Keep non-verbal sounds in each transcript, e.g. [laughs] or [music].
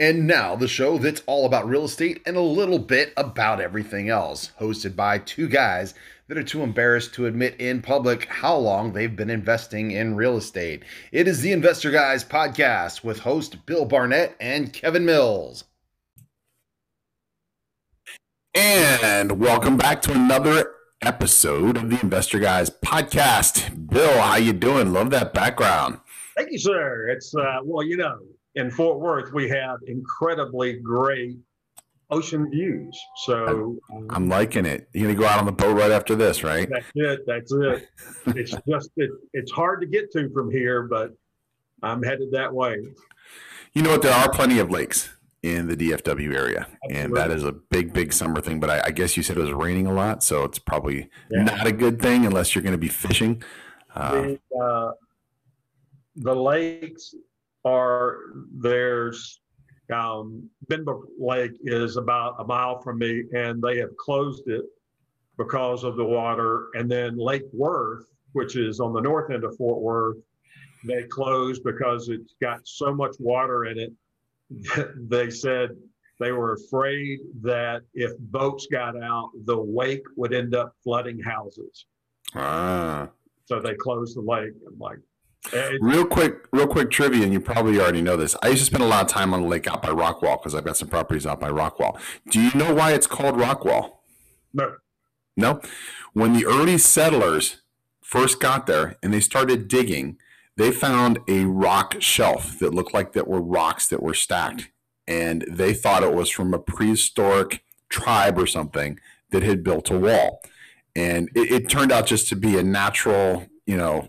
And now, the show that's all about real estate and a little bit about everything else, hosted by two guys that are too embarrassed to admit in public how long they've been investing in real estate. It is the Investor Guys podcast with host Bill Barnett and Kevin Mills. And welcome back to another episode of the Investor Guys podcast. Bill, how you doing? Love that background. Thank you, sir. It's uh, well, you know, in Fort Worth we have incredibly great ocean views. So I'm liking it. You're gonna go out on the boat right after this, right? That's it. That's it. [laughs] it's just it, it's hard to get to from here, but I'm headed that way. You know what? There are plenty of lakes in the DFW area, Absolutely. and that is a big, big summer thing. But I, I, guess you said it was raining a lot, so it's probably yeah. not a good thing unless you're going to be fishing. Uh, the, uh, the lakes are there's um, Benbrook Lake is about a mile from me, and they have closed it because of the water. And then Lake Worth, which is on the north end of Fort Worth, they closed because it's got so much water in it [laughs] they said they were afraid that if boats got out, the wake would end up flooding houses. Ah. So they closed the lake. I'm like, real quick, real quick trivia, and you probably already know this. I used to spend a lot of time on the lake out by Rockwall because I've got some properties out by Rockwall. Do you know why it's called Rockwall? No. No. When the early settlers first got there and they started digging, they found a rock shelf that looked like that were rocks that were stacked and they thought it was from a prehistoric tribe or something that had built a wall and it, it turned out just to be a natural you know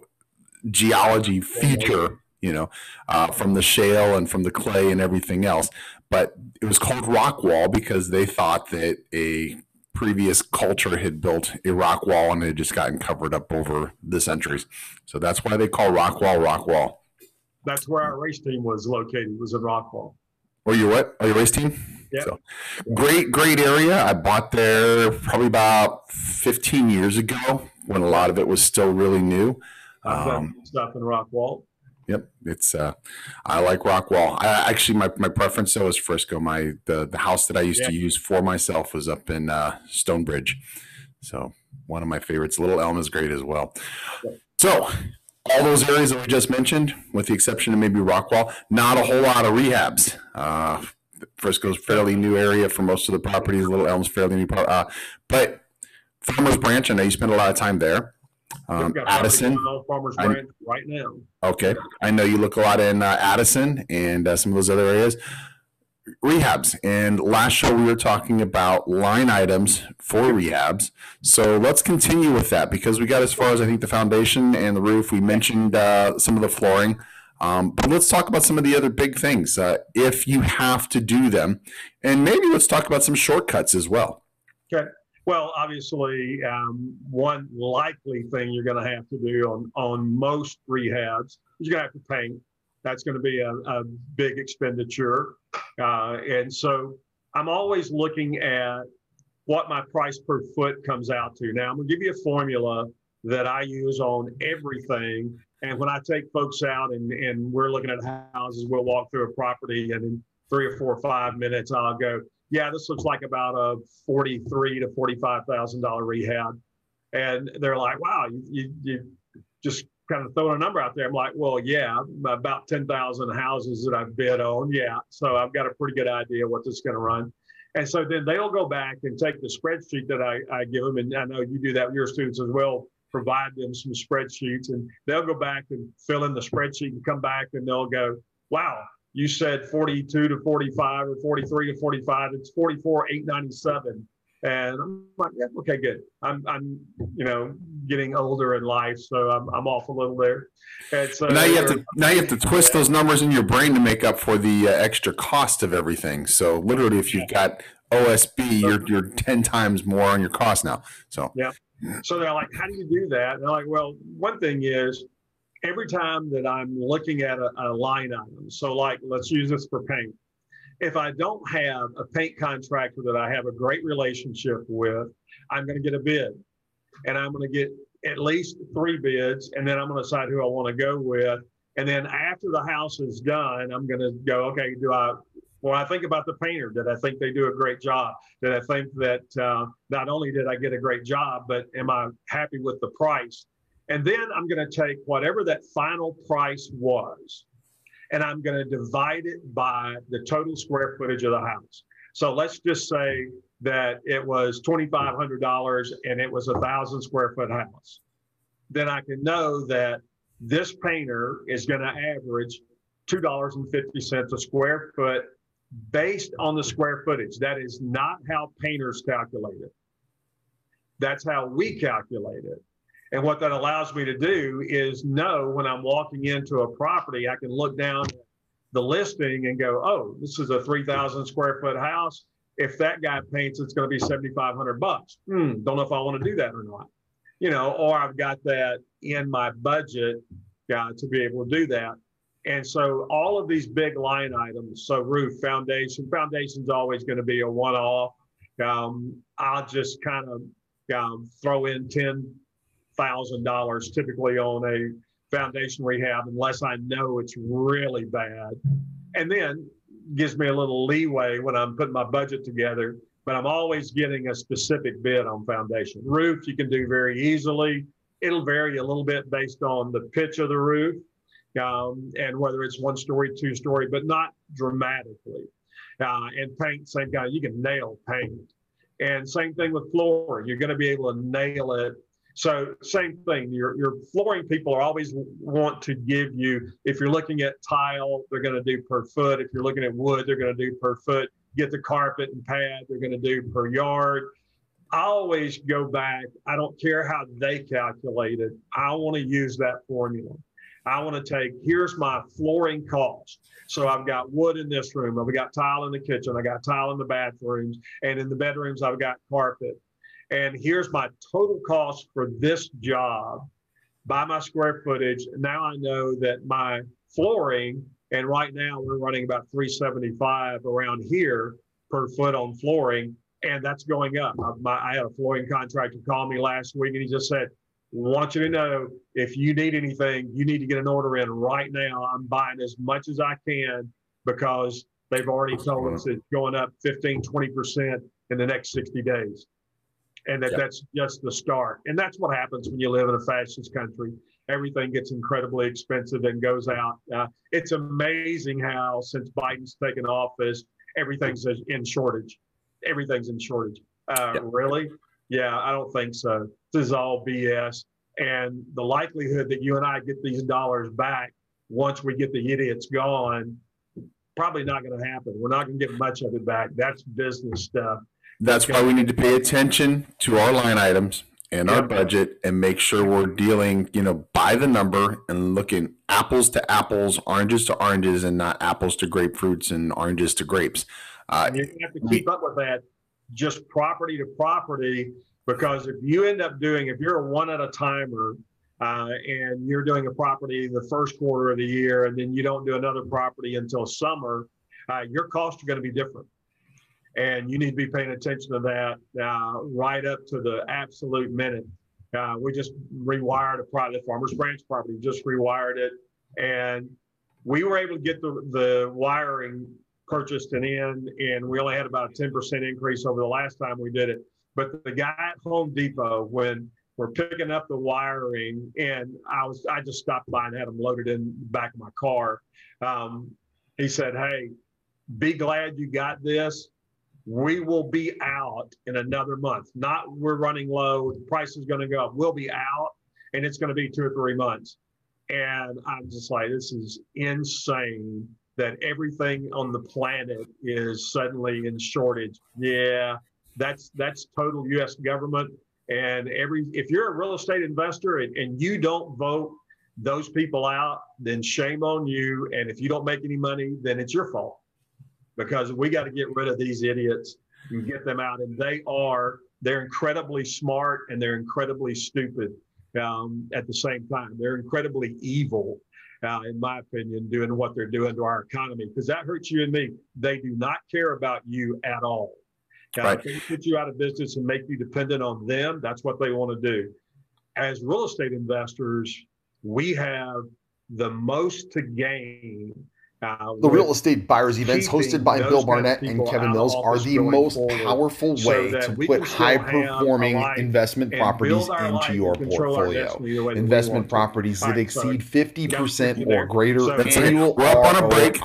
geology feature you know uh, from the shale and from the clay and everything else but it was called rock wall because they thought that a previous culture had built a rock wall and it had just gotten covered up over the centuries. So that's why they call rock wall rock wall. That's where our race team was located, was in Rockwall. Or your what? Or your race team? Yeah. So, great, great area. I bought there probably about 15 years ago when a lot of it was still really new. Um, stuff in Rockwall. Yep, it's uh, I like Rockwall. I actually my, my preference though is Frisco. My the the house that I used yeah. to use for myself was up in uh, Stonebridge, so one of my favorites. Little Elm is great as well. So all those areas that we just mentioned, with the exception of maybe Rockwall, not a whole lot of rehabs. Uh, Frisco's fairly new area for most of the properties. Little Elm's fairly new, uh, but Farmers Branch, I know you spend a lot of time there. Um, Addison, Farmers Branch right now. Okay, I know you look a lot in uh, Addison and uh, some of those other areas. Rehabs, and last show we were talking about line items for rehabs. So let's continue with that because we got as far as I think the foundation and the roof. We mentioned uh, some of the flooring. Um, but let's talk about some of the other big things uh, if you have to do them. And maybe let's talk about some shortcuts as well. Okay. Well, obviously, um, one likely thing you're going to have to do on, on most rehabs is you're going to have to paint. That's going to be a, a big expenditure. Uh, and so I'm always looking at what my price per foot comes out to. Now, I'm going to give you a formula that I use on everything. And when I take folks out and, and we're looking at houses, we'll walk through a property and in three or four or five minutes, I'll go, yeah, this looks like about a forty-three to forty-five thousand dollar rehab, and they're like, wow, you, you, you just kind of throwing a number out there. I'm like, well, yeah, about ten thousand houses that I've bid on, yeah, so I've got a pretty good idea what this is going to run. And so then they'll go back and take the spreadsheet that I, I give them, and I know you do that with your students as well. Provide them some spreadsheets, and they'll go back and fill in the spreadsheet and come back and they'll go, wow, you said 42 to 45 or 43 to 45. It's 44, 897. And I'm like, yeah, okay, good. I'm, I'm, you know, getting older in life, so I'm, I'm off a little there. And so now you have to now you have to twist those numbers in your brain to make up for the uh, extra cost of everything. So literally, if you've got OSB, you're you're ten times more on your cost now. So yeah. So they're like, how do you do that? And they're like, well, one thing is every time that I'm looking at a, a line item, so like let's use this for paint. If I don't have a paint contractor that I have a great relationship with, I'm going to get a bid and I'm going to get at least three bids and then I'm going to decide who I want to go with. And then after the house is done, I'm going to go, okay, do I When I think about the painter, did I think they do a great job? Did I think that uh, not only did I get a great job, but am I happy with the price? And then I'm going to take whatever that final price was, and I'm going to divide it by the total square footage of the house. So let's just say that it was $2,500 and it was a thousand square foot house. Then I can know that this painter is going to average $2.50 a square foot based on the square footage. That is not how painters calculate it. That's how we calculate it. And what that allows me to do is know when I'm walking into a property, I can look down the listing and go, oh, this is a 3,000 square foot house. If that guy paints, it's going to be 7,500 bucks. Hmm, don't know if I want to do that or not. You know, or I've got that in my budget to be able to do that. And so all of these big line items, so roof, foundation, foundation's always going to be a one-off. Um, I'll just kind of um, throw in ten thousand dollars typically on a foundation rehab, unless I know it's really bad, and then gives me a little leeway when I'm putting my budget together. But I'm always getting a specific bid on foundation. Roof you can do very easily. It'll vary a little bit based on the pitch of the roof um, and whether it's one story, two story, but not dramatically. Uh, and paint, same guy, you can nail paint. And same thing with floor. you're going to be able to nail it. So same thing, your, your flooring people are always want to give you, if you're looking at tile, they're going to do per foot. If you're looking at wood, they're going to do per foot. Get the carpet and pad, they're going to do per yard. I always go back. I don't care how they calculate it. I want to use that formula. I want to take, here's my flooring cost. So I've got wood in this room, I've got tile in the kitchen, I got tile in the bathrooms, and in the bedrooms, I've got carpet. And here's my total cost for this job by my square footage. Now I know that my flooring, and right now we're running about 375 around here per foot on flooring, and that's going up. I, I had a flooring contractor call me last week, and he just said, want you to know if you need anything, you need to get an order in right now. I'm buying as much as I can because they've already told us it's going up 15, 20% in the next 60 days. And that, yep. that's just the start. And that's what happens when you live in a fascist country. Everything gets incredibly expensive and goes out. Uh, it's amazing how, since Biden's taken office, everything's in shortage. Everything's in shortage. Uh, yep. Really? Yeah, I don't think so. This is all BS. And the likelihood that you and I get these dollars back once we get the idiots gone, probably not going to happen. We're not going to get much of it back. That's business stuff. That's why we need to pay attention to our line items and our budget and make sure we're dealing, you know, by the number and looking apples to apples, oranges to oranges, and not apples to grapefruits and oranges to grapes. Uh, you have to keep up with that just property to property because if you end up doing if you're a one at a timer uh, and you're doing a property the first quarter of the year and then you don't do another property until summer uh, your costs are going to be different and you need to be paying attention to that uh, right up to the absolute minute uh, we just rewired a the farmers branch property just rewired it and we were able to get the, the wiring purchased and in, and we only had about a 10% increase over the last time we did it. But the guy at Home Depot, when we're picking up the wiring, and I was I just stopped by and had them loaded in the back of my car. Um, he said, "Hey, be glad you got this. We will be out in another month. Not we're running low. The price is going to go up. We'll be out, and it's going to be two or three months." And I'm just like, this is insane that everything on the planet is suddenly in shortage. Yeah, that's that's total U.S. government. And every if you're a real estate investor and, and you don't vote those people out, then shame on you. And if you don't make any money, then it's your fault because we got to get rid of these idiots and get them out. And they are they're incredibly smart and they're incredibly stupid um, at the same time. They're incredibly evil uh, in my opinion, doing what they're doing to our economy because that hurts you and me. They do not care about you at all. Uh, right. They put you out of business and make you dependent on them. That's what they want to do. As real estate investors, we have the most to gain Uh, the real estate buyers events hosted by Bill Barnett and Kevin Mills are the most powerful way so to put high performing investment properties into your portfolio. Investment properties that exceed 50% or greater so annual We're up on a break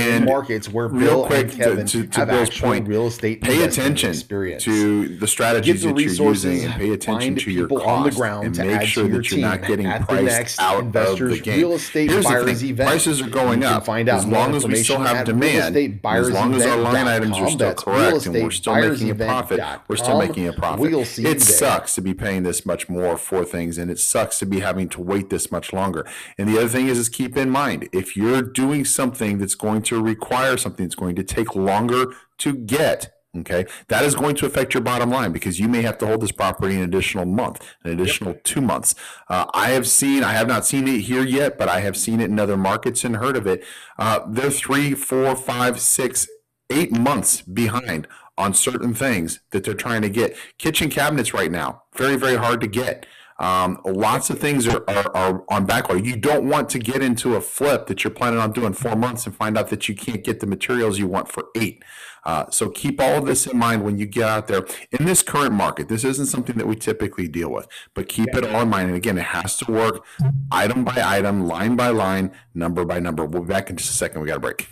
in markets where Bill quick, and Kevin to, to, to have Bill's point, real estate pay attention experience. to the strategies the that you're using and pay attention to your costs on the ground and make sure that you're not getting priced out of the game. Here's the thing. Prices are going up find out as long as we still have demand, as long as our line items are still correct and we're still making a profit, we're still making a profit. We'll it sucks to be paying this much more for things, and it sucks to be having to wait this much longer. And the other thing is, is keep in mind if you're doing something that's going to require something that's going to take longer to get Okay. That is going to affect your bottom line because you may have to hold this property an additional month, an additional yep. two months. Uh, I have seen, I have not seen it here yet, but I have seen it in other markets and heard of it. Uh, they're three, four, five, six, eight months behind on certain things that they're trying to get. Kitchen cabinets right now, very, very hard to get. Um, lots of things are, are, are, on backlog. You don't want to get into a flip that you're planning on doing four months and find out that you can't get the materials you want for eight. Uh, so keep all of this in mind when you get out there in this current market. This isn't something that we typically deal with, but keep it all in mind. And again, it has to work item by item, line by line, number by number. We'll be back in just a second. We got a break.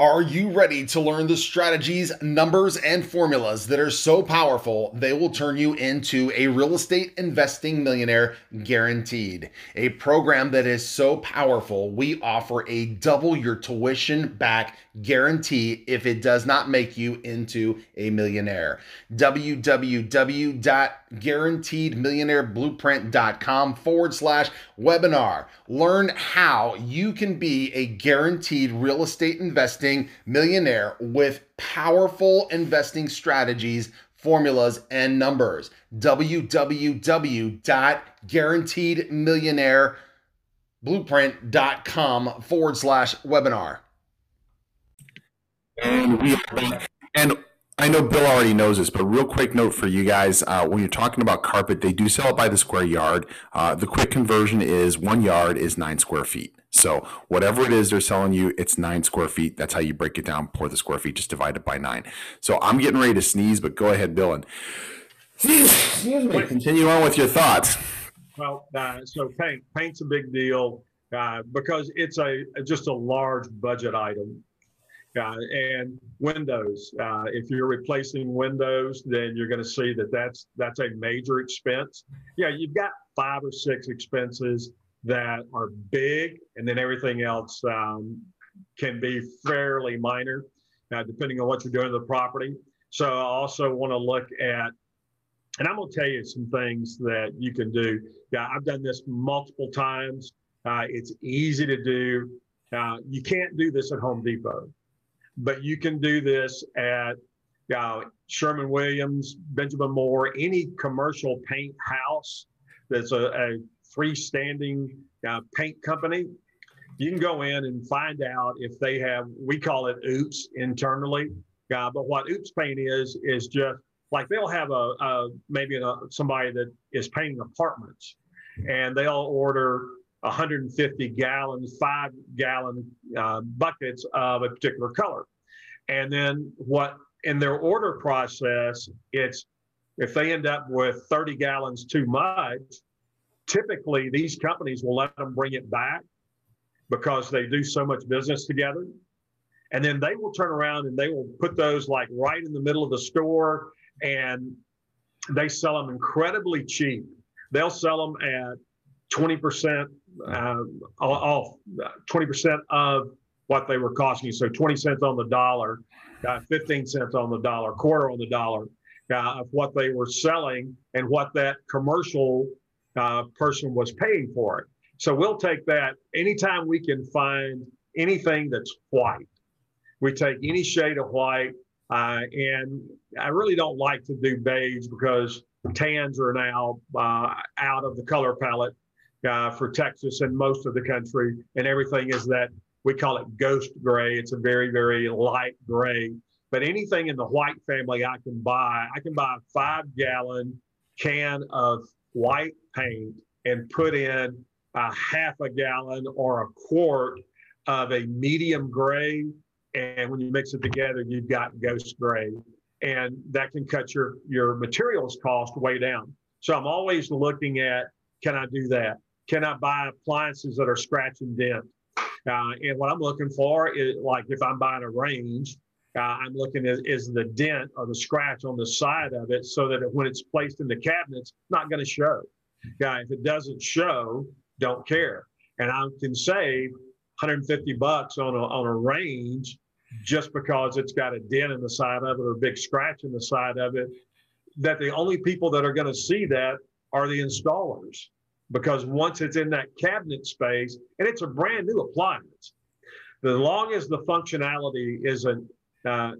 Are you ready to learn the strategies, numbers, and formulas that are so powerful they will turn you into a real estate investing millionaire guaranteed? A program that is so powerful, we offer a double your tuition back guarantee if it does not make you into a millionaire. www.guaranteedmillionaireblueprint.com forward slash webinar. Learn how you can be a guaranteed real estate investing millionaire with powerful investing strategies formulas, and numbers. www.guaranteedmillionaireblueprint.com forward slash webinar. And we and I know Bill already knows this, but real quick note for you guys: uh, when you're talking about carpet, they do sell it by the square yard. Uh, the quick conversion is one yard is nine square feet. So whatever it is they're selling you, it's nine square feet. That's how you break it down for the square feet, just divide it by nine. So I'm getting ready to sneeze, but go ahead, and continue on with your thoughts. Well, uh, so paint paint's a big deal uh, because it's a just a large budget item. Uh, and windows. Uh, if you're replacing windows, then you're going to see that that's that's a major expense. Yeah, you've got five or six expenses that are big, and then everything else um, can be fairly minor, uh, depending on what you're doing to the property. So I also want to look at, and I'm going to tell you some things that you can do. Yeah, I've done this multiple times. Uh, it's easy to do. Uh, you can't do this at Home Depot but you can do this at uh, Sherwin Williams, Benjamin Moore, any commercial paint house that's a, a freestanding uh, paint company. You can go in and find out if they have, we call it OOPS internally. Uh, but what OOPS paint is, is just like they'll have a, a maybe a, somebody that is painting apartments and they'll order 150 gallon, five gallon uh, buckets of a particular color. And then what in their order process, it's if they end up with 30 gallons too much, typically these companies will let them bring it back because they do so much business together. And then they will turn around and they will put those like right in the middle of the store and they sell them incredibly cheap. They'll sell them at 20% uh, off, 20% of what they were costing you. So 20 cents on the dollar, uh, 15 cents on the dollar, quarter on the dollar uh, of what they were selling and what that commercial uh, person was paying for it. So we'll take that anytime we can find anything that's white. We take any shade of white. Uh, and I really don't like to do beige because tans are now uh, out of the color palette uh, for Texas and most of the country, and everything is that we call it ghost gray. It's a very, very light gray. But anything in the white family I can buy, I can buy a five gallon can of white paint and put in a half a gallon or a quart of a medium gray. And when you mix it together, you've got ghost gray. And that can cut your, your materials cost way down. So I'm always looking at can I do that? Can I buy appliances that are scratch and dent? Uh, and what I'm looking for is like if I'm buying a range, uh, I'm looking at is the dent or the scratch on the side of it so that when it's placed in the cabinet, it's not going to show. Yeah, if it doesn't show, don't care. And I can save 150 bucks on a, on a range just because it's got a dent in the side of it or a big scratch in the side of it. That the only people that are going to see that are the installers because once it's in that cabinet space and it's a brand new appliance, as long as the functionality isn't uh,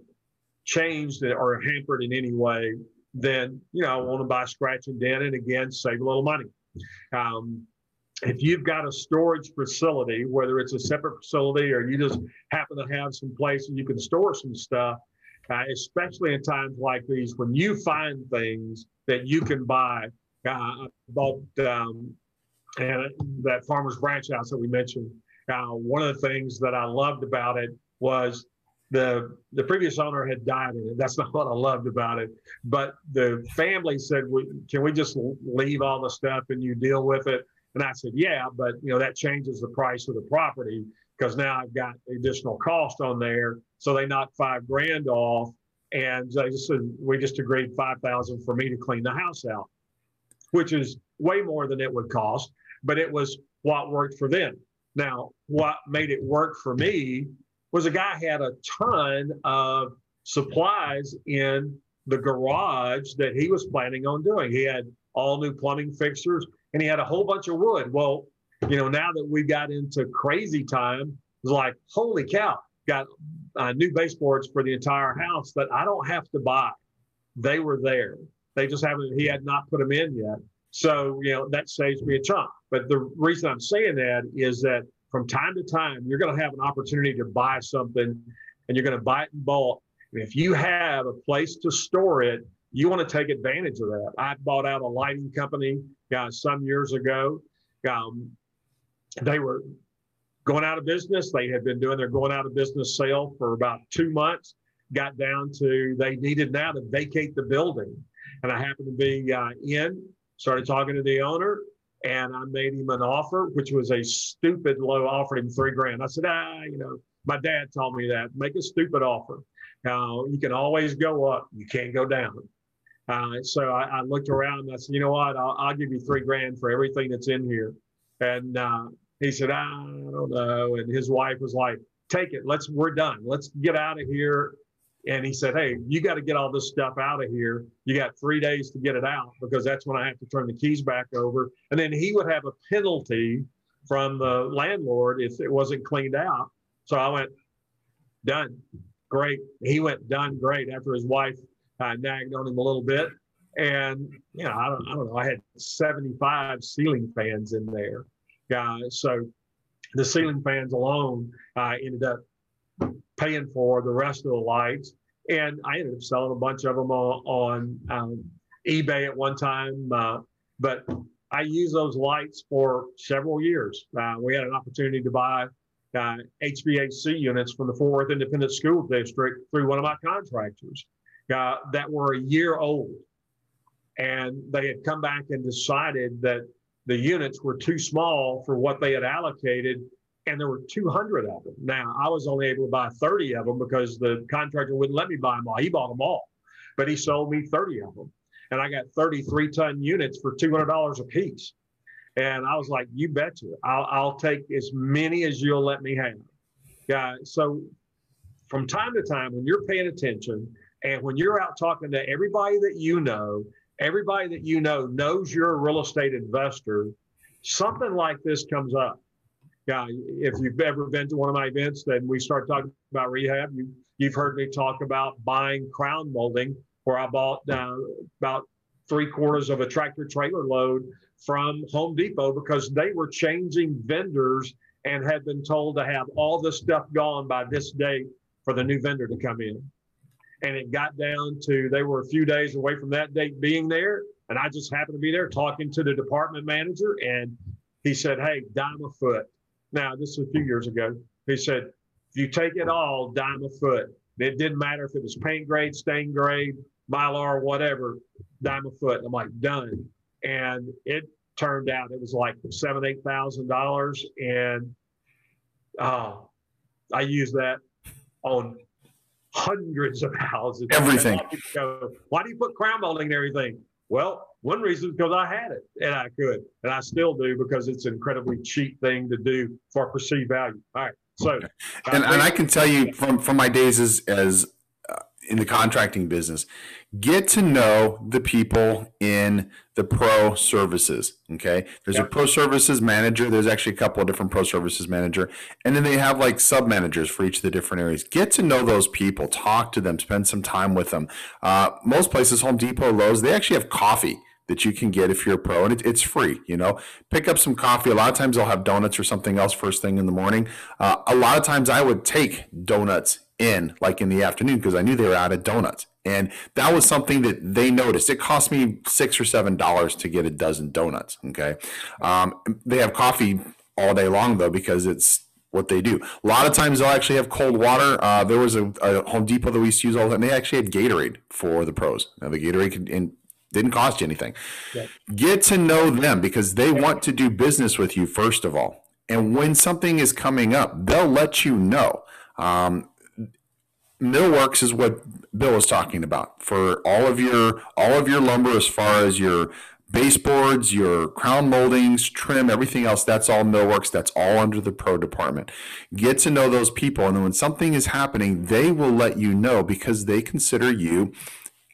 changed or hampered in any way, then you know I want to buy scratch and dent and again save a little money. Um, if you've got a storage facility, whether it's a separate facility or you just happen to have some place and you can store some stuff, uh, especially in times like these when you find things that you can buy. Uh, bought um, and that farmer's branch house that we mentioned. Uh, one of the things that I loved about it was the the previous owner had died in it. That's not what I loved about it. But the family said, "Can we just leave all the stuff and you deal with it?" And I said, "Yeah, but you know that changes the price of the property because now I've got additional cost on there." So they knocked five grand off, and they just said, "We just agreed five thousand for me to clean the house out," which is way more than it would cost but it was what worked for them. Now, what made it work for me was a guy had a ton of supplies in the garage that he was planning on doing. He had all new plumbing fixtures and he had a whole bunch of wood. Well, you know, now that we got into crazy time, it's like, holy cow, got uh, new baseboards for the entire house that I don't have to buy. They were there. They just haven't, he had not put them in yet. So, you know, that saves me a chunk. But the reason I'm saying that is that from time to time, you're going to have an opportunity to buy something and you're going to buy it in bulk. And if you have a place to store it, you want to take advantage of that. I bought out a lighting company uh, some years ago. Um, they were going out of business. They had been doing their going out of business sale for about two months. Got down to they needed now to vacate the building, and I happened to be uh, in started talking to the owner and I made him an offer, which was a stupid low, offered him three grand. I said, ah, you know, my dad told me that make a stupid offer. Uh, you can always go up, you can't go down. Uh, so I, I, looked around and I said, you know what, I'll, I'll, give you three grand for everything that's in here. And uh, he said, I don't know. And his wife was like, take it, let's, we're done. Let's get out of here and he said, Hey, you got to get all this stuff out of here. You got three days to get it out because that's when I have to turn the keys back over. And then he would have a penalty from the landlord if it wasn't cleaned out. So I went, Done. Great. He went, Done. Great. After his wife uh, nagged on him a little bit. And, you know, I don't, I don't know. I had 75 ceiling fans in there. guys. so the ceiling fans alone uh, ended up paying for the rest of the lights. And I ended up selling a bunch of them on, on um, eBay at one time. Uh, but I used those lights for several years. Uh, we had an opportunity to buy uh, HVAC units from the Fort Worth Independent School District through one of my contractors uh, that were a year old. And they had come back and decided that the units were too small for what they had allocated and there were 200 of them. Now, I was only able to buy 30 of them because the contractor wouldn't let me buy them all. He bought them all, but he sold me 30 of them. And I got 33 ton units for $200 a piece. And I was like, you betcha. I'll, I'll take as many as you'll let me have. Yeah. So from time to time, when you're paying attention and when you're out talking to everybody that you know, everybody that you know knows you're a real estate investor, something like this comes up yeah, if you've ever been to one of my events, then we start talking about rehab. You, you've heard me talk about buying crown molding, where I bought uh, about three quarters of a tractor trailer load from Home Depot because they were changing vendors and had been told to have all this stuff gone by this date for the new vendor to come in. And it got down to they were a few days away from that date being there. And I just happened to be there talking to the department manager. And he said, Hey, dime a foot. Now, this was a few years ago. He said, if you take it all, dime a foot. It didn't matter if it was paint grade, stain grade, mylar, whatever, dime a foot. I'm like, done. And it turned out it was like seven, eight thousand dollars. And uh, I used that on hundreds of houses. Everything. Go, Why do you put crown molding and everything? Well, one reason is because I had it and I could, and I still do because it's an incredibly cheap thing to do for perceived value. All right. So, and, and I can tell you from, from my days as, as uh, in the contracting business, get to know the people in the pro services. Okay. There's yep. a pro services manager. There's actually a couple of different pro services manager. And then they have like sub managers for each of the different areas. Get to know those people, talk to them, spend some time with them. Uh, most places, Home Depot, Lowe's, they actually have coffee that you can get if you're a pro and it, it's free you know pick up some coffee a lot of times they'll have donuts or something else first thing in the morning uh, a lot of times i would take donuts in like in the afternoon because i knew they were out of donuts and that was something that they noticed it cost me six or seven dollars to get a dozen donuts okay um, they have coffee all day long though because it's what they do. A lot of times they'll actually have cold water. Uh, there was a, a, Home Depot that we used to use all the time. They actually had Gatorade for the pros. Now the Gatorade in, didn't cost you anything. Yeah. Get to know them because they want to do business with you, first of all. And when something is coming up, they'll let you know. Um, Millworks is what Bill was talking about for all of your all of your lumber as far as your baseboards, your crown moldings, trim, everything else, that's all Millworks. That's all under the pro department. Get to know those people. And then when something is happening, they will let you know because they consider you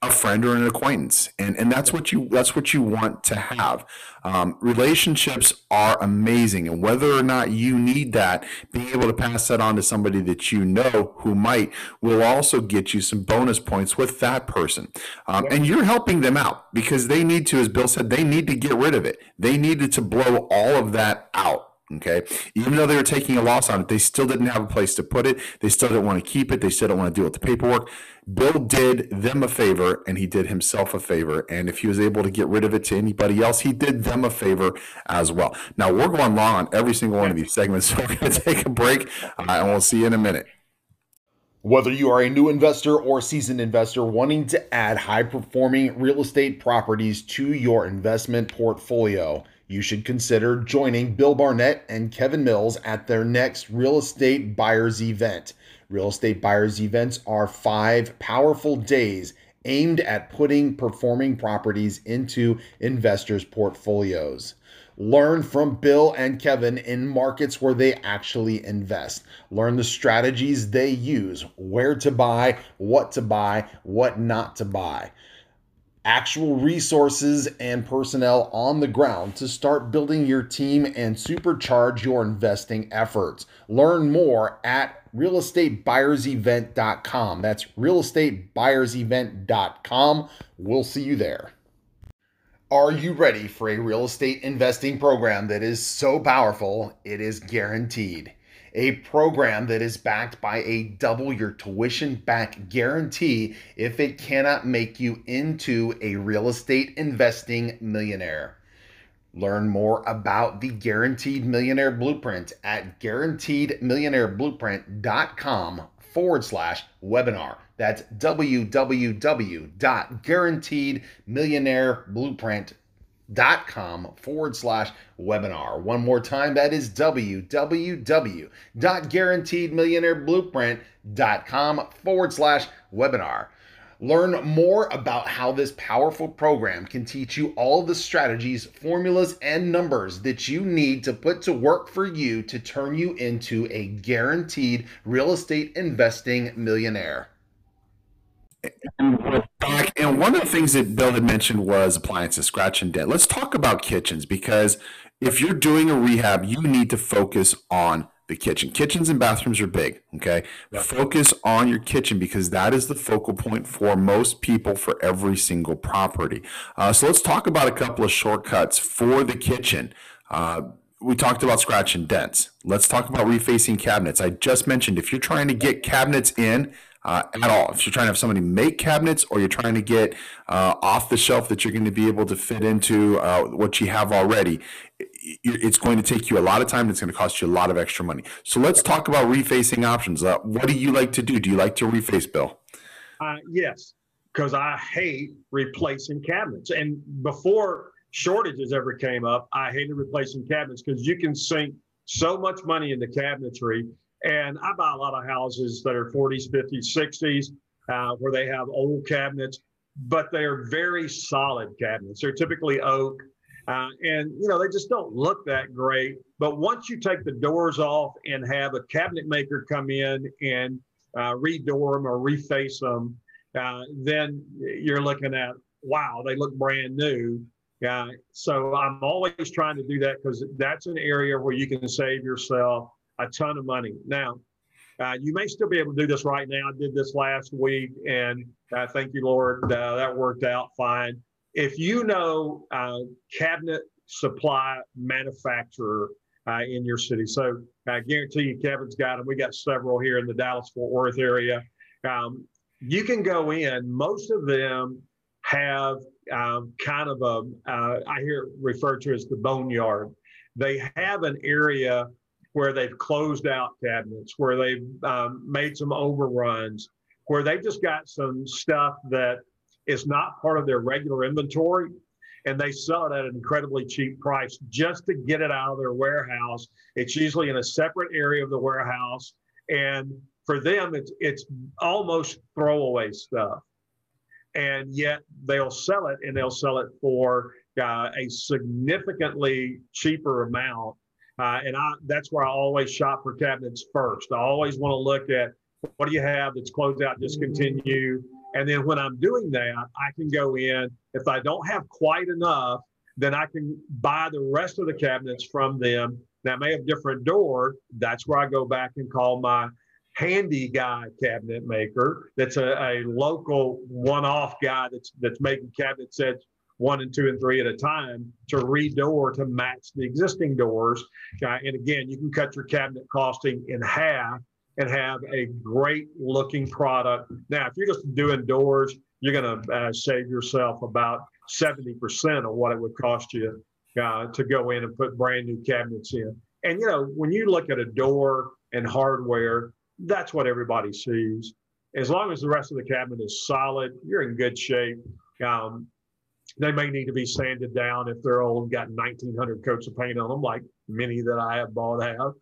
a friend or an acquaintance and and that's what you that's what you want to have um, relationships are amazing and whether or not you need that being able to pass that on to somebody that you know who might will also get you some bonus points with that person um, and you're helping them out because they need to as bill said they need to get rid of it they needed to blow all of that out Okay. Even though they were taking a loss on it, they still didn't have a place to put it. They still didn't want to keep it. They still don't want to deal with the paperwork. Bill did them a favor and he did himself a favor. And if he was able to get rid of it to anybody else, he did them a favor as well. Now, we're going long on every single one of these segments. [laughs] So we're going to take a break uh, and we'll see you in a minute. Whether you are a new investor or seasoned investor wanting to add high performing real estate properties to your investment portfolio, you should consider joining Bill Barnett and Kevin Mills at their next real estate buyers event. Real estate buyers events are five powerful days aimed at putting performing properties into investors' portfolios. Learn from Bill and Kevin in markets where they actually invest. Learn the strategies they use, where to buy, what to buy, what not to buy actual resources and personnel on the ground to start building your team and supercharge your investing efforts. Learn more at realestatebuyersevent.com. That's realestatebuyersevent.com. We'll see you there. Are you ready for a real estate investing program that is so powerful it is guaranteed? A program that is backed by a double your tuition back guarantee if it cannot make you into a real estate investing millionaire. Learn more about the Guaranteed Millionaire Blueprint at guaranteedmillionaireblueprint.com forward slash webinar. That's www.guaranteedmillionaireblueprint.com dot com forward slash webinar. One more time, that is www.guaranteedmillionaireblueprint.com forward slash webinar. Learn more about how this powerful program can teach you all the strategies, formulas, and numbers that you need to put to work for you to turn you into a guaranteed real estate investing millionaire. And back, and one of the things that Bill had mentioned was appliances, scratch and dent. Let's talk about kitchens because if you're doing a rehab, you need to focus on the kitchen. Kitchens and bathrooms are big. Okay. Yeah. Focus on your kitchen because that is the focal point for most people for every single property. Uh, so let's talk about a couple of shortcuts for the kitchen. Uh, we talked about scratch and dents. Let's talk about refacing cabinets. I just mentioned if you're trying to get cabinets in uh, at all. If you're trying to have somebody make cabinets or you're trying to get uh, off the shelf that you're going to be able to fit into uh, what you have already, it's going to take you a lot of time. It's going to cost you a lot of extra money. So let's talk about refacing options. Uh, what do you like to do? Do you like to reface, Bill? Uh, yes, because I hate replacing cabinets. And before shortages ever came up, I hated replacing cabinets because you can sink so much money into cabinetry. And I buy a lot of houses that are 40s, 50s, 60s, uh, where they have old cabinets, but they are very solid cabinets. They're typically oak. Uh, and you know they just don't look that great. But once you take the doors off and have a cabinet maker come in and uh, redoor them or reface them, uh, then you're looking at wow, they look brand new. Uh, so I'm always trying to do that because that's an area where you can save yourself a ton of money. Now, uh, you may still be able to do this right now. I did this last week, and uh, thank you, Lord, uh, that worked out fine. If you know uh, cabinet supply manufacturer uh, in your city, so I guarantee you, Kevin's got them. We got several here in the Dallas Fort Worth area. Um, you can go in. Most of them have um, kind of a uh, I hear referred to as the boneyard. They have an area where they've closed out cabinets, where they've um, made some overruns, where they've just got some stuff that is not part of their regular inventory and they sell it at an incredibly cheap price just to get it out of their warehouse. It's usually in a separate area of the warehouse. And for them, it's, it's almost throwaway stuff and yet they'll sell it and they'll sell it for uh, a significantly cheaper amount. Uh, and I, that's where I always shop for cabinets first. I always want to look at what do you have that's closed out, discontinued. And then when I'm doing that, I can go in. If I don't have quite enough, then I can buy the rest of the cabinets from them. That may have different door. That's where I go back and call my handy guy cabinet maker that's a, a local one-off guy that's that's making cabinet sets one and two and three at a time to redoor to match the existing doors. Uh, and again, you can cut your cabinet costing in half and have a great looking product. Now, if you're just doing doors, you're going to uh, save yourself about 70% of what it would cost you uh, to go in and put brand new cabinets in. And, you know, when you look at a door and hardware, that's what everybody sees. As long as the rest of the cabinet is solid, you're in good shape. Um, they may need to be sanded down if they're old, and got 1900 coats of paint on them, like many that I have bought have.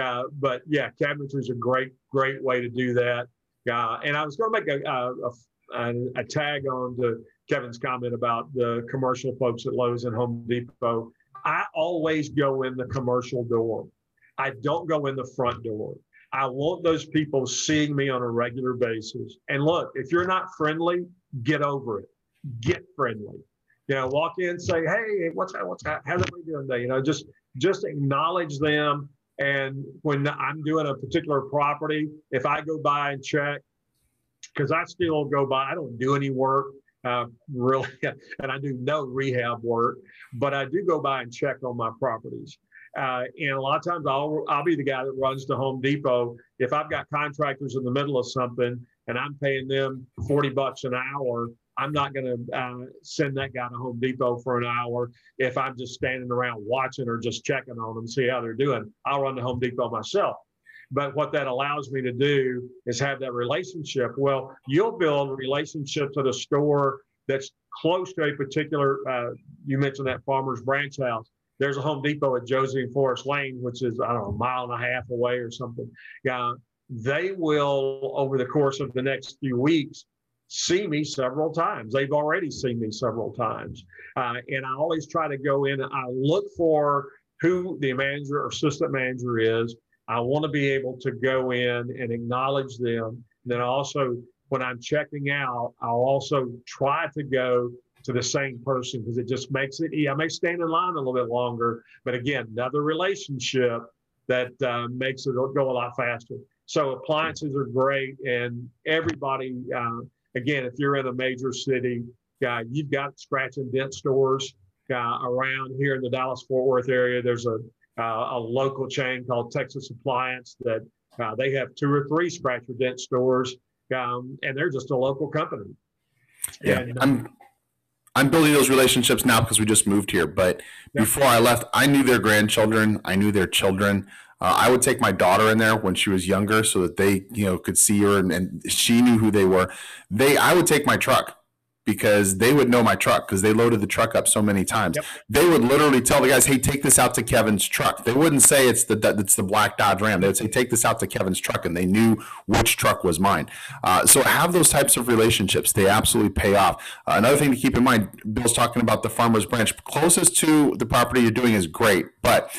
Uh, but yeah, cabinetry is a great, great way to do that. Uh, and I was going to make a, a, a, a tag on to Kevin's comment about the commercial folks at Lowe's and Home Depot. I always go in the commercial door. I don't go in the front door. I want those people seeing me on a regular basis. And look, if you're not friendly, get over it. Get friendly. You know, walk in, say, "Hey, what's that? What's that? How's everybody doing today?" You know, just just acknowledge them. And when I'm doing a particular property, if I go by and check, because I still go by, I don't do any work uh, really, [laughs] and I do no rehab work, but I do go by and check on my properties. Uh, and a lot of times I'll, I'll be the guy that runs to Home Depot. If I've got contractors in the middle of something and I'm paying them 40 bucks an hour, I'm not going to uh, send that guy to Home Depot for an hour if I'm just standing around watching or just checking on them, see how they're doing. I'll run to Home Depot myself. But what that allows me to do is have that relationship. Well, you'll build relationships at a store that's close to a particular, uh, you mentioned that farmer's branch house there's a Home Depot at Josey and Forest Lane, which is, I don't know, a mile and a half away or something. Yeah, they will, over the course of the next few weeks, see me several times. They've already seen me several times. Uh, and I always try to go in I look for who the manager or assistant manager is. I want to be able to go in and acknowledge them. And then also, when I'm checking out, I'll also try to go to the same person because it just makes it. I may stand in line a little bit longer, but again, another relationship that uh, makes it go a lot faster. So appliances are great, and everybody. Uh, again, if you're in a major city, uh, you've got scratch and dent stores uh, around here in the Dallas Fort Worth area. There's a uh, a local chain called Texas Appliance that uh, they have two or three scratch or dent stores um, and they're just a local company. Yeah, And, I'm I'm building those relationships now because we just moved here. But before I left, I knew their grandchildren. I knew their children. Uh, I would take my daughter in there when she was younger, so that they, you know, could see her and, and she knew who they were. They, I would take my truck because they would know my truck because they loaded the truck up so many times. Yep. They would literally tell the guys, "Hey, take this out to Kevin's truck." They wouldn't say it's the it's the black Dodge Ram. They would say, "Take this out to Kevin's truck," and they knew which truck was mine. Uh, so have those types of relationships. They absolutely pay off. Uh, another thing to keep in mind, Bill's talking about the farmer's branch. Closest to the property you're doing is great, but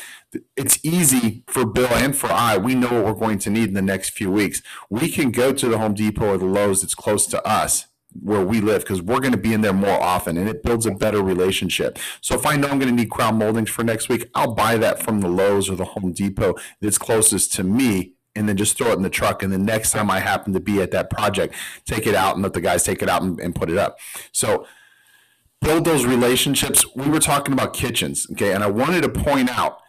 it's easy for Bill and for I. We know what we're going to need in the next few weeks. We can go to the Home Depot or the Lowe's that's close to us where we live because we're going to be in there more often and it builds a better relationship. So if I know I'm going to need crown moldings for next week, I'll buy that from the Lowe's or the Home Depot that's closest to me and then just throw it in the truck. And the next time I happen to be at that project, take it out and let the guys take it out and, and put it up. So build those relationships. We were talking about kitchens, okay? And I wanted to point out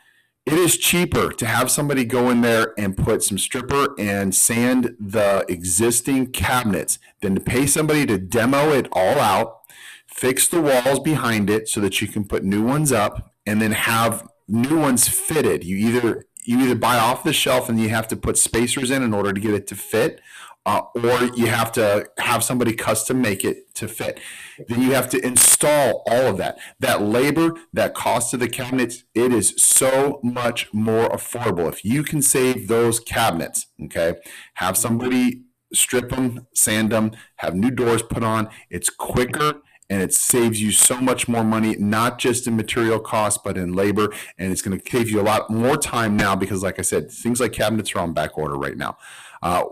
it is cheaper to have somebody go in there and put some stripper and sand the existing cabinets than to pay somebody to demo it all out, fix the walls behind it so that you can put new ones up, and then have new ones fitted. You either you either buy off the shelf and you have to put spacers in in order to get it to fit, uh, or you have to have somebody custom make it to fit. Then you have to install all of that. That labor, that cost of the cabinets, it is so much more affordable. If you can save those cabinets, okay, have somebody strip them, sand them, have new doors put on, it's quicker and it saves you so much more money, not just in material costs, but in labor. And it's going to save you a lot more time now because, like I said, things like cabinets are on back order right now. Uh,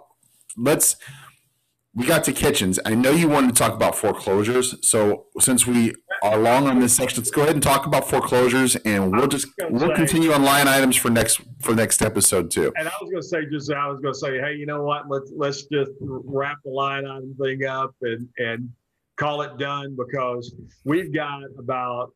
let's we got to kitchens. I know you wanted to talk about foreclosures. So since we are long on this section, let's go ahead and talk about foreclosures and we'll just we'll continue on line items for next for next episode too. And I was going to say, just I was going to say, hey, you know what? Let's let's just wrap the line item thing up and and call it done because we've got about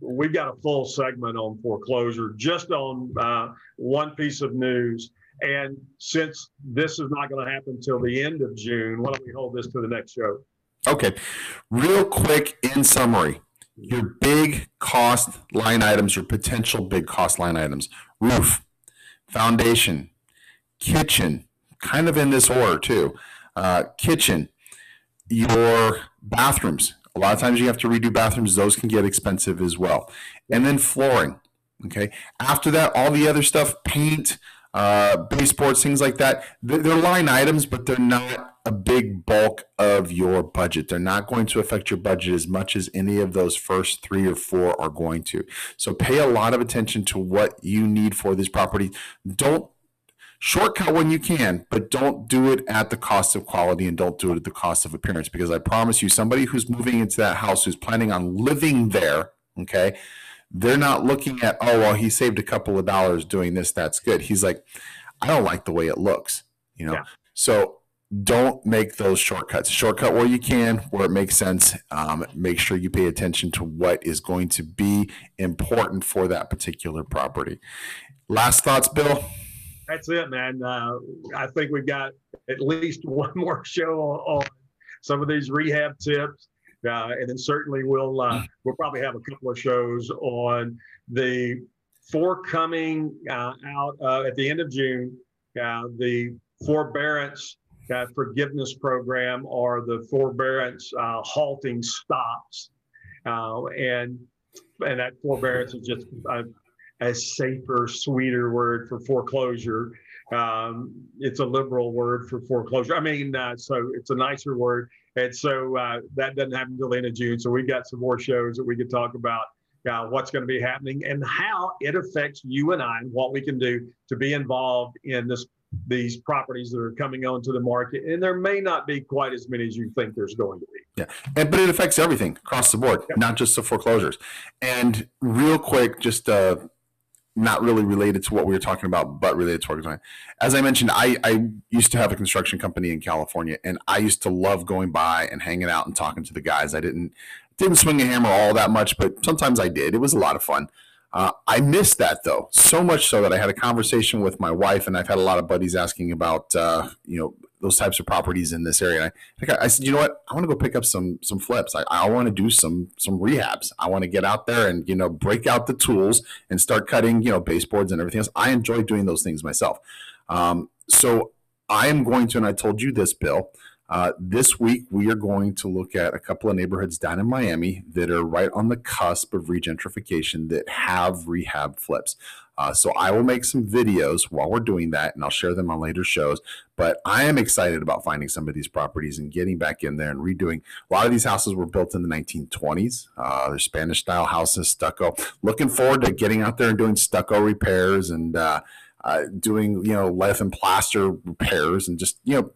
we've got a full segment on foreclosure just on uh, one piece of news. And since this is not going to happen till the end of June, why don't we hold this to the next show? Okay, real quick in summary, your big cost line items, your potential big cost line items: roof, foundation, kitchen, kind of in this order too. Uh, kitchen, your bathrooms. A lot of times you have to redo bathrooms; those can get expensive as well. And then flooring. Okay. After that, all the other stuff, paint, uh, baseboards, things like that. They're, line items, but they're not a big bulk of your budget. They're not going to affect your budget as much as any of those first three or four are going to. So pay a lot of attention to what you need for this property. Don't shortcut when you can, but don't do it at the cost of quality and don't do it at the cost of appearance. Because I promise you, somebody who's moving into that house who's planning on living there, okay, they're not looking at, oh, well, he saved a couple of dollars doing this. That's good. He's like, I don't like the way it looks, you know? Yeah. So don't make those shortcuts. Shortcut where you can, where it makes sense. Um, make sure you pay attention to what is going to be important for that particular property. Last thoughts, Bill? That's it, man. Uh, I think we've got at least [laughs] one more show on, on some of these rehab tips. Uh, and then certainly we'll uh, we'll probably have a couple of shows on the forthcoming uh, out uh, at the end of June, uh, the forbearance uh, forgiveness program or the forbearance halting stops, and and that forbearance is just a, a safer, sweeter word for foreclosure. Um, it's a liberal word for foreclosure. I mean, so it's a nicer word. And so uh, that doesn't happen until the end of June. So we've got some more shows that we could talk about uh, what's going to be happening and how it affects you and I and what we can do to be involved in this these properties that are coming onto the market. And there may not be quite as many as you think there's going to be. Yeah, and, but it affects everything across the board, Yep. not just the foreclosures. And real quick, just uh, not really related to what we were talking about, but related to we're talking. As I mentioned, I, I used to have a construction company in California, and I used to love going by and hanging out and talking to the guys. I didn't didn't swing a hammer all that much, but sometimes I did. It was a lot of fun. Uh, I missed that though, so much so that I had a conversation with my wife, and I've had a lot of buddies asking about, uh, you know, those types of properties in this area. And I, I said, you know what? I want to go pick up some some flips. I, I want to do some some rehabs. I want to get out there and you know break out the tools and start cutting you know baseboards and everything else. I enjoy doing those things myself. Um, so I am going to, and I told you this, Bill. Uh, this week, we are going to look at a couple of neighborhoods down in Miami that are right on the cusp of regentrification that have rehab flips. Uh, so I will make some videos while we're doing that, and I'll share them on later shows. But I am excited about finding some of these properties and getting back in there and redoing. A lot of these houses were built in the 1920s. Uh, they're Spanish style houses, stucco. Looking forward to getting out there and doing stucco repairs and uh, uh, doing you know lead and plaster repairs and just you know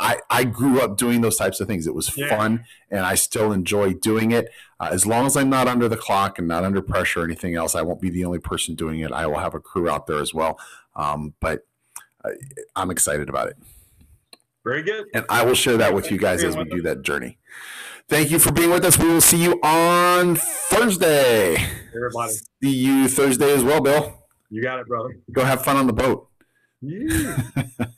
I, I grew up doing those types of things. It was yeah. fun, and I still enjoy doing it. Uh, as long as I'm not under the clock and not under pressure or anything else, I won't be the only person doing it. I will have a crew out there as well. Um, but uh, I'm excited about it. Very good. And I will share that with you guys as we do that journey. Thank you for being with us. We will see you on Thursday. Everybody. See you Thursday as well, Bill. You got it, brother. Go have fun on the boat. Yeah. [laughs]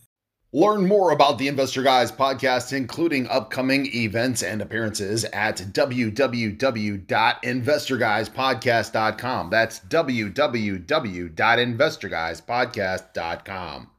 Learn more about the Investor Guys podcast, including upcoming events and appearances at www.investorguyspodcast.com. That's www.investorguyspodcast.com.